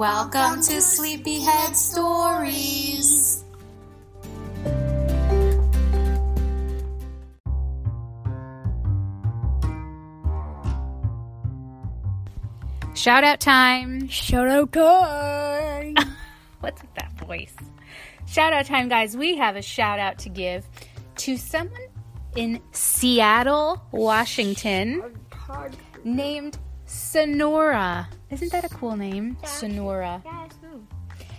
Welcome to Sleepyhead Stories. Shout out time. Shout out time! What's with that voice? Shout out time, guys. We have a shout out to give to someone in Seattle, Washington, named Sonora. Isn't that a cool name? Yeah. Sonora.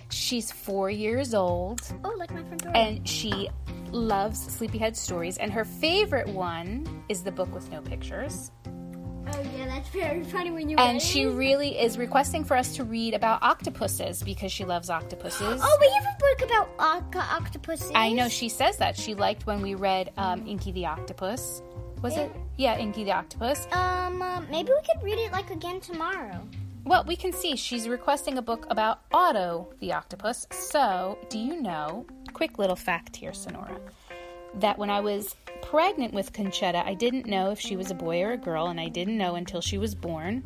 She's four years old Oh, like my friend Dora. and she loves Sleepyhead stories. And her favorite one is the book with no pictures. Oh, yeah, that's very funny when you And she really is requesting for us to read about octopuses because she loves octopuses. Oh, we have a book about oc- octopuses. I know she says that. She liked when we read um, Inky the Octopus. Was it? Yeah, Inky the Octopus. Um, uh, maybe we could read it like again tomorrow. Well, we can see she's requesting a book about Otto the octopus. So, do you know, quick little fact here, Sonora, that when I was pregnant with Conchetta, I didn't know if she was a boy or a girl, and I didn't know until she was born.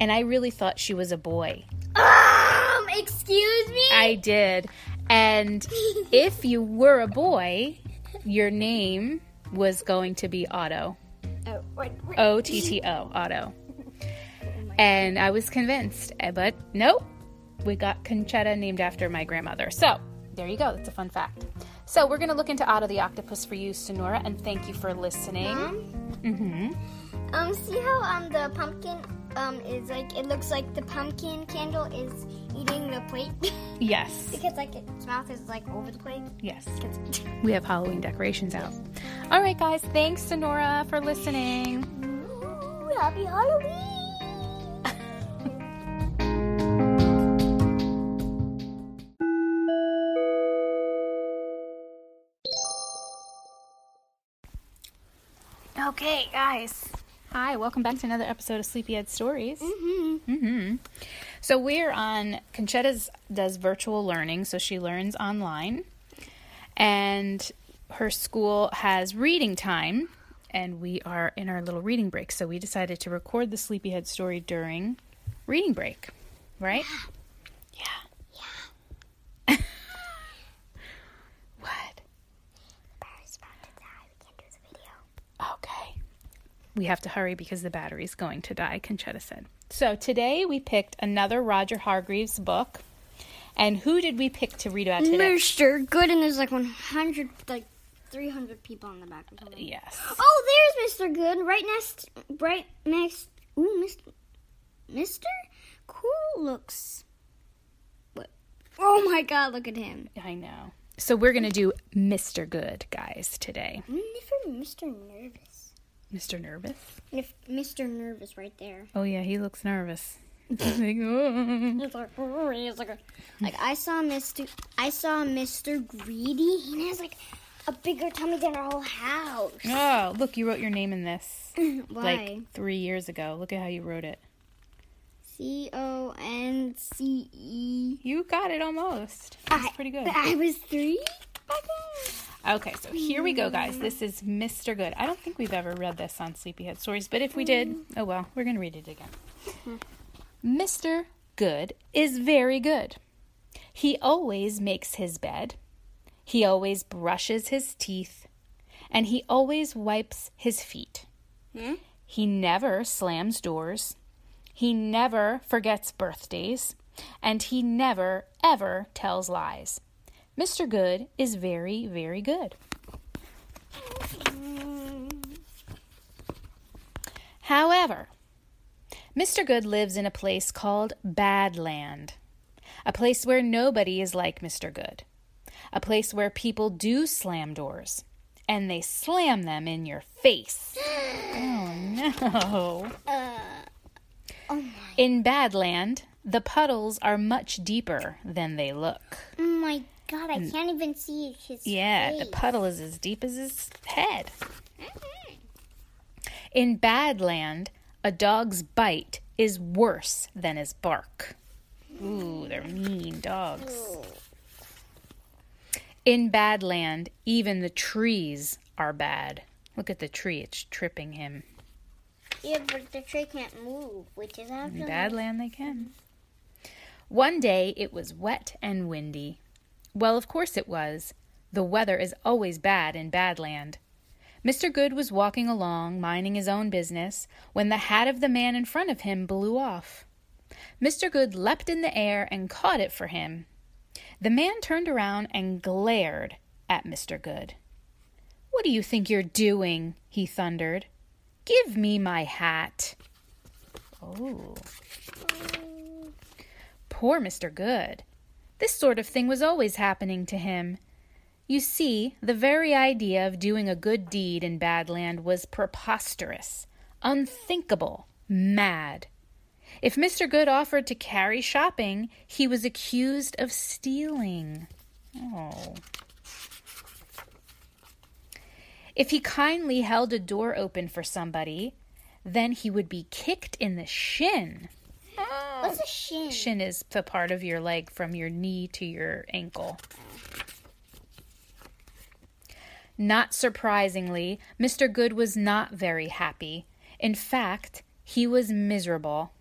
And I really thought she was a boy. Um, excuse me. I did. And if you were a boy, your name was going to be Otto. Oh, wait, wait. O T T O, Otto. And I was convinced, eh, but nope. We got Conchetta named after my grandmother. So there you go. That's a fun fact. So we're going to look into Otto the octopus for you, Sonora, and thank you for listening. Mm-hmm. Um, see how um the pumpkin um is like it looks like the pumpkin candle is eating the plate Yes. because like its mouth is like over the plate. Yes. We have Halloween decorations out. All right, guys. Thanks, Sonora, for listening. Ooh, happy Halloween! Okay, guys. Hi, welcome back to another episode of Sleepyhead Stories. Mm-hmm. Mm-hmm. So we're on Conchetta's does virtual learning, so she learns online, and her school has reading time, and we are in our little reading break. So we decided to record the Sleepyhead story during reading break, right? Yeah. Yeah. what? Battery's about to die. We can't do the video. Okay. We have to hurry because the battery's going to die, Conchetta said. So today we picked another Roger Hargreaves book. And who did we pick to read about today? Mr. Good, and there's like 100, like 300 people on the back or something. Yes. Oh, there's Mr. Good, right next, right next. Ooh, Mr. Mr. Cool looks. What? Oh my God! Look at him. I know. So we're to do Mr. Good, guys, today. I'm for Mr. Nervous. Mr. Nervous? If Mr. Nervous right there. Oh, yeah, he looks nervous. Like, "Oh." Like, like, like I saw Mr. I saw Mr. Greedy. He has like a bigger tummy than our whole house. oh, look, you wrote your name in this Why? like three years ago. Look at how you wrote it. C O N C E. You got it almost. That's I- pretty good. I was three. back then. Okay, so here we go, guys. Hmm. This is Mr. Good. I don't think we've ever read this on Sleepyhead Stories, but if we did, hmm. oh well, we're going to read it again. Hmm. Mr. Good is very good. He always makes his bed, he always brushes his teeth, and he always wipes his feet. Hmm? He never slams doors, he never forgets birthdays, and he never, ever tells lies. Mr. Good is very, very good. However, Mr. Good lives in a place called Badland, a place where nobody is like Mr. Good, a place where people do slam doors, and they slam them in your face. Oh no. Uh, oh my. In Badland, the puddles are much deeper than they look. Oh my God, I can't even see his Yeah, face. the puddle is as deep as his head. Mm-hmm. In Badland, a dog's bite is worse than his bark. Ooh, they're mean dogs. In Badland, even the trees are bad. Look at the tree, it's tripping him. Yeah, but the tree can't move, which is In Badland, they can. One day it was wet and windy. Well, of course it was. The weather is always bad in Badland. Mr. Good was walking along, minding his own business, when the hat of the man in front of him blew off. Mr. Good leapt in the air and caught it for him. The man turned around and glared at Mr. Good. What do you think you're doing? he thundered. Give me my hat. Oh. Poor Mr. Good. This sort of thing was always happening to him. You see, the very idea of doing a good deed in Badland was preposterous, unthinkable, mad. If Mr. Good offered to carry shopping, he was accused of stealing. Oh. If he kindly held a door open for somebody, then he would be kicked in the shin. Oh. What's a shin? Shin is the part of your leg from your knee to your ankle. Not surprisingly, Mr. Good was not very happy. In fact, he was miserable.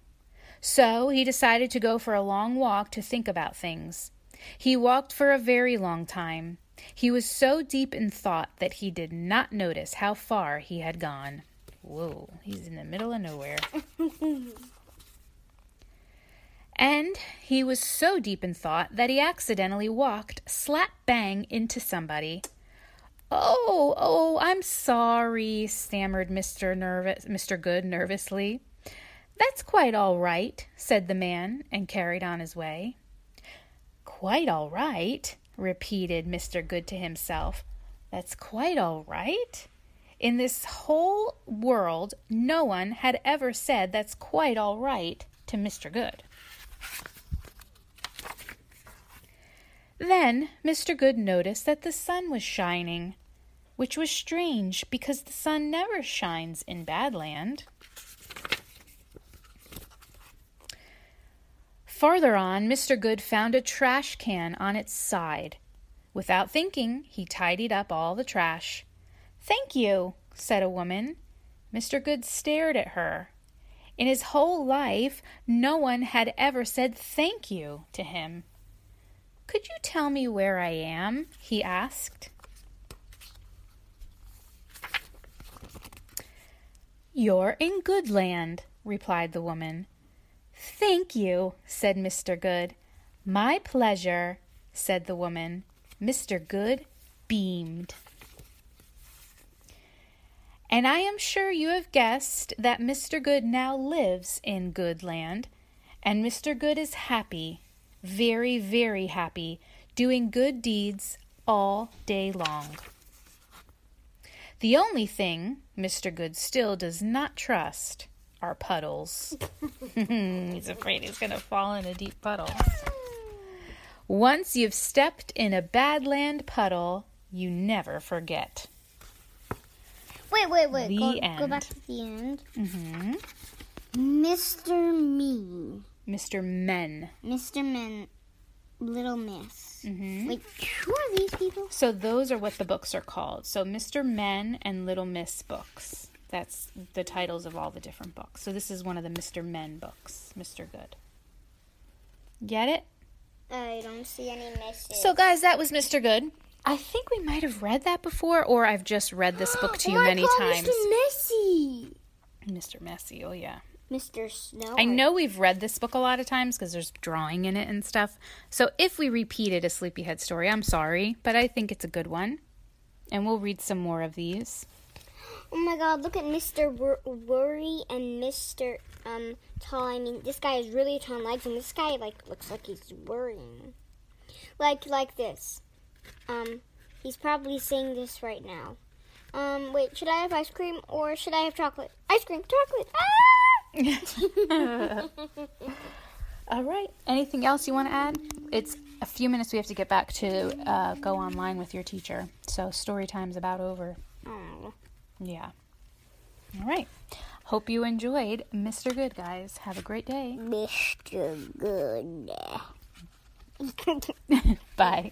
So he decided to go for a long walk to think about things. He walked for a very long time. He was so deep in thought that he did not notice how far he had gone. Whoa, he's in the middle of nowhere. And he was so deep in thought that he accidentally walked slap bang into somebody. Oh, oh, I'm sorry, stammered Mr. Nervous, Mr. Good nervously. That's quite all right, said the man, and carried on his way. Quite all right, repeated Mr. Good to himself. That's quite all right. In this whole world, no one had ever said that's quite all right to Mr. Good. Then Mr. Good noticed that the sun was shining, which was strange because the sun never shines in Badland. Farther on, Mr. Good found a trash can on its side. Without thinking, he tidied up all the trash. Thank you, said a woman. Mr. Good stared at her. In his whole life, no one had ever said thank you to him. Could you tell me where I am? he asked. You're in Goodland, replied the woman. Thank you, said Mr. Good. My pleasure, said the woman. Mr. Good beamed. And I am sure you have guessed that Mr. Good now lives in Goodland, and Mr. Good is happy, very, very happy, doing good deeds all day long. The only thing Mr. Good still does not trust are puddles. he's afraid he's going to fall in a deep puddle. Once you've stepped in a Badland puddle, you never forget. Wait, wait, wait. The go, go back to the end. hmm Mr. Me. Mr. Men. Mr. Men. Little Miss. hmm Wait, who are these people? So those are what the books are called. So Mr. Men and Little Miss books. That's the titles of all the different books. So this is one of the Mr. Men books, Mr. Good. Get it? I don't see any misses. So guys, that was Mr. Good. I think we might have read that before or I've just read this book to you oh my many God, times. Mr. Messy. Mr. Messy, oh yeah. Mr. Snow. I know we've read this book a lot of times because there's drawing in it and stuff. So if we repeated a Sleepyhead story, I'm sorry, but I think it's a good one. And we'll read some more of these. Oh my god, look at Mr. Wor- Worry and Mr. Um Tall. I mean, this guy has really tall legs, and this guy like looks like he's worrying. Like like this. Um, he's probably saying this right now. Um, wait, should I have ice cream or should I have chocolate? Ice cream, chocolate. Ah! All right. Anything else you want to add? It's a few minutes we have to get back to uh, go online with your teacher. So story time's about over. Yeah. All right. Hope you enjoyed Mr. Good, guys. Have a great day. Mr. Good. Bye.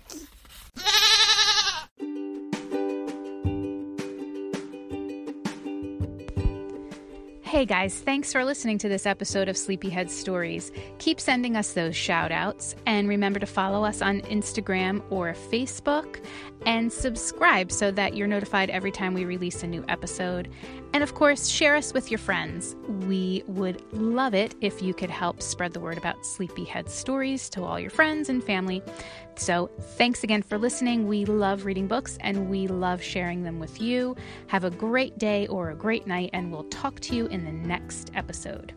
Hey guys, thanks for listening to this episode of Sleepyhead Stories. Keep sending us those shout outs and remember to follow us on Instagram or Facebook and subscribe so that you're notified every time we release a new episode. And of course, share us with your friends. We would love it if you could help spread the word about Sleepyhead Stories to all your friends and family. So, thanks again for listening. We love reading books and we love sharing them with you. Have a great day or a great night, and we'll talk to you in the next episode.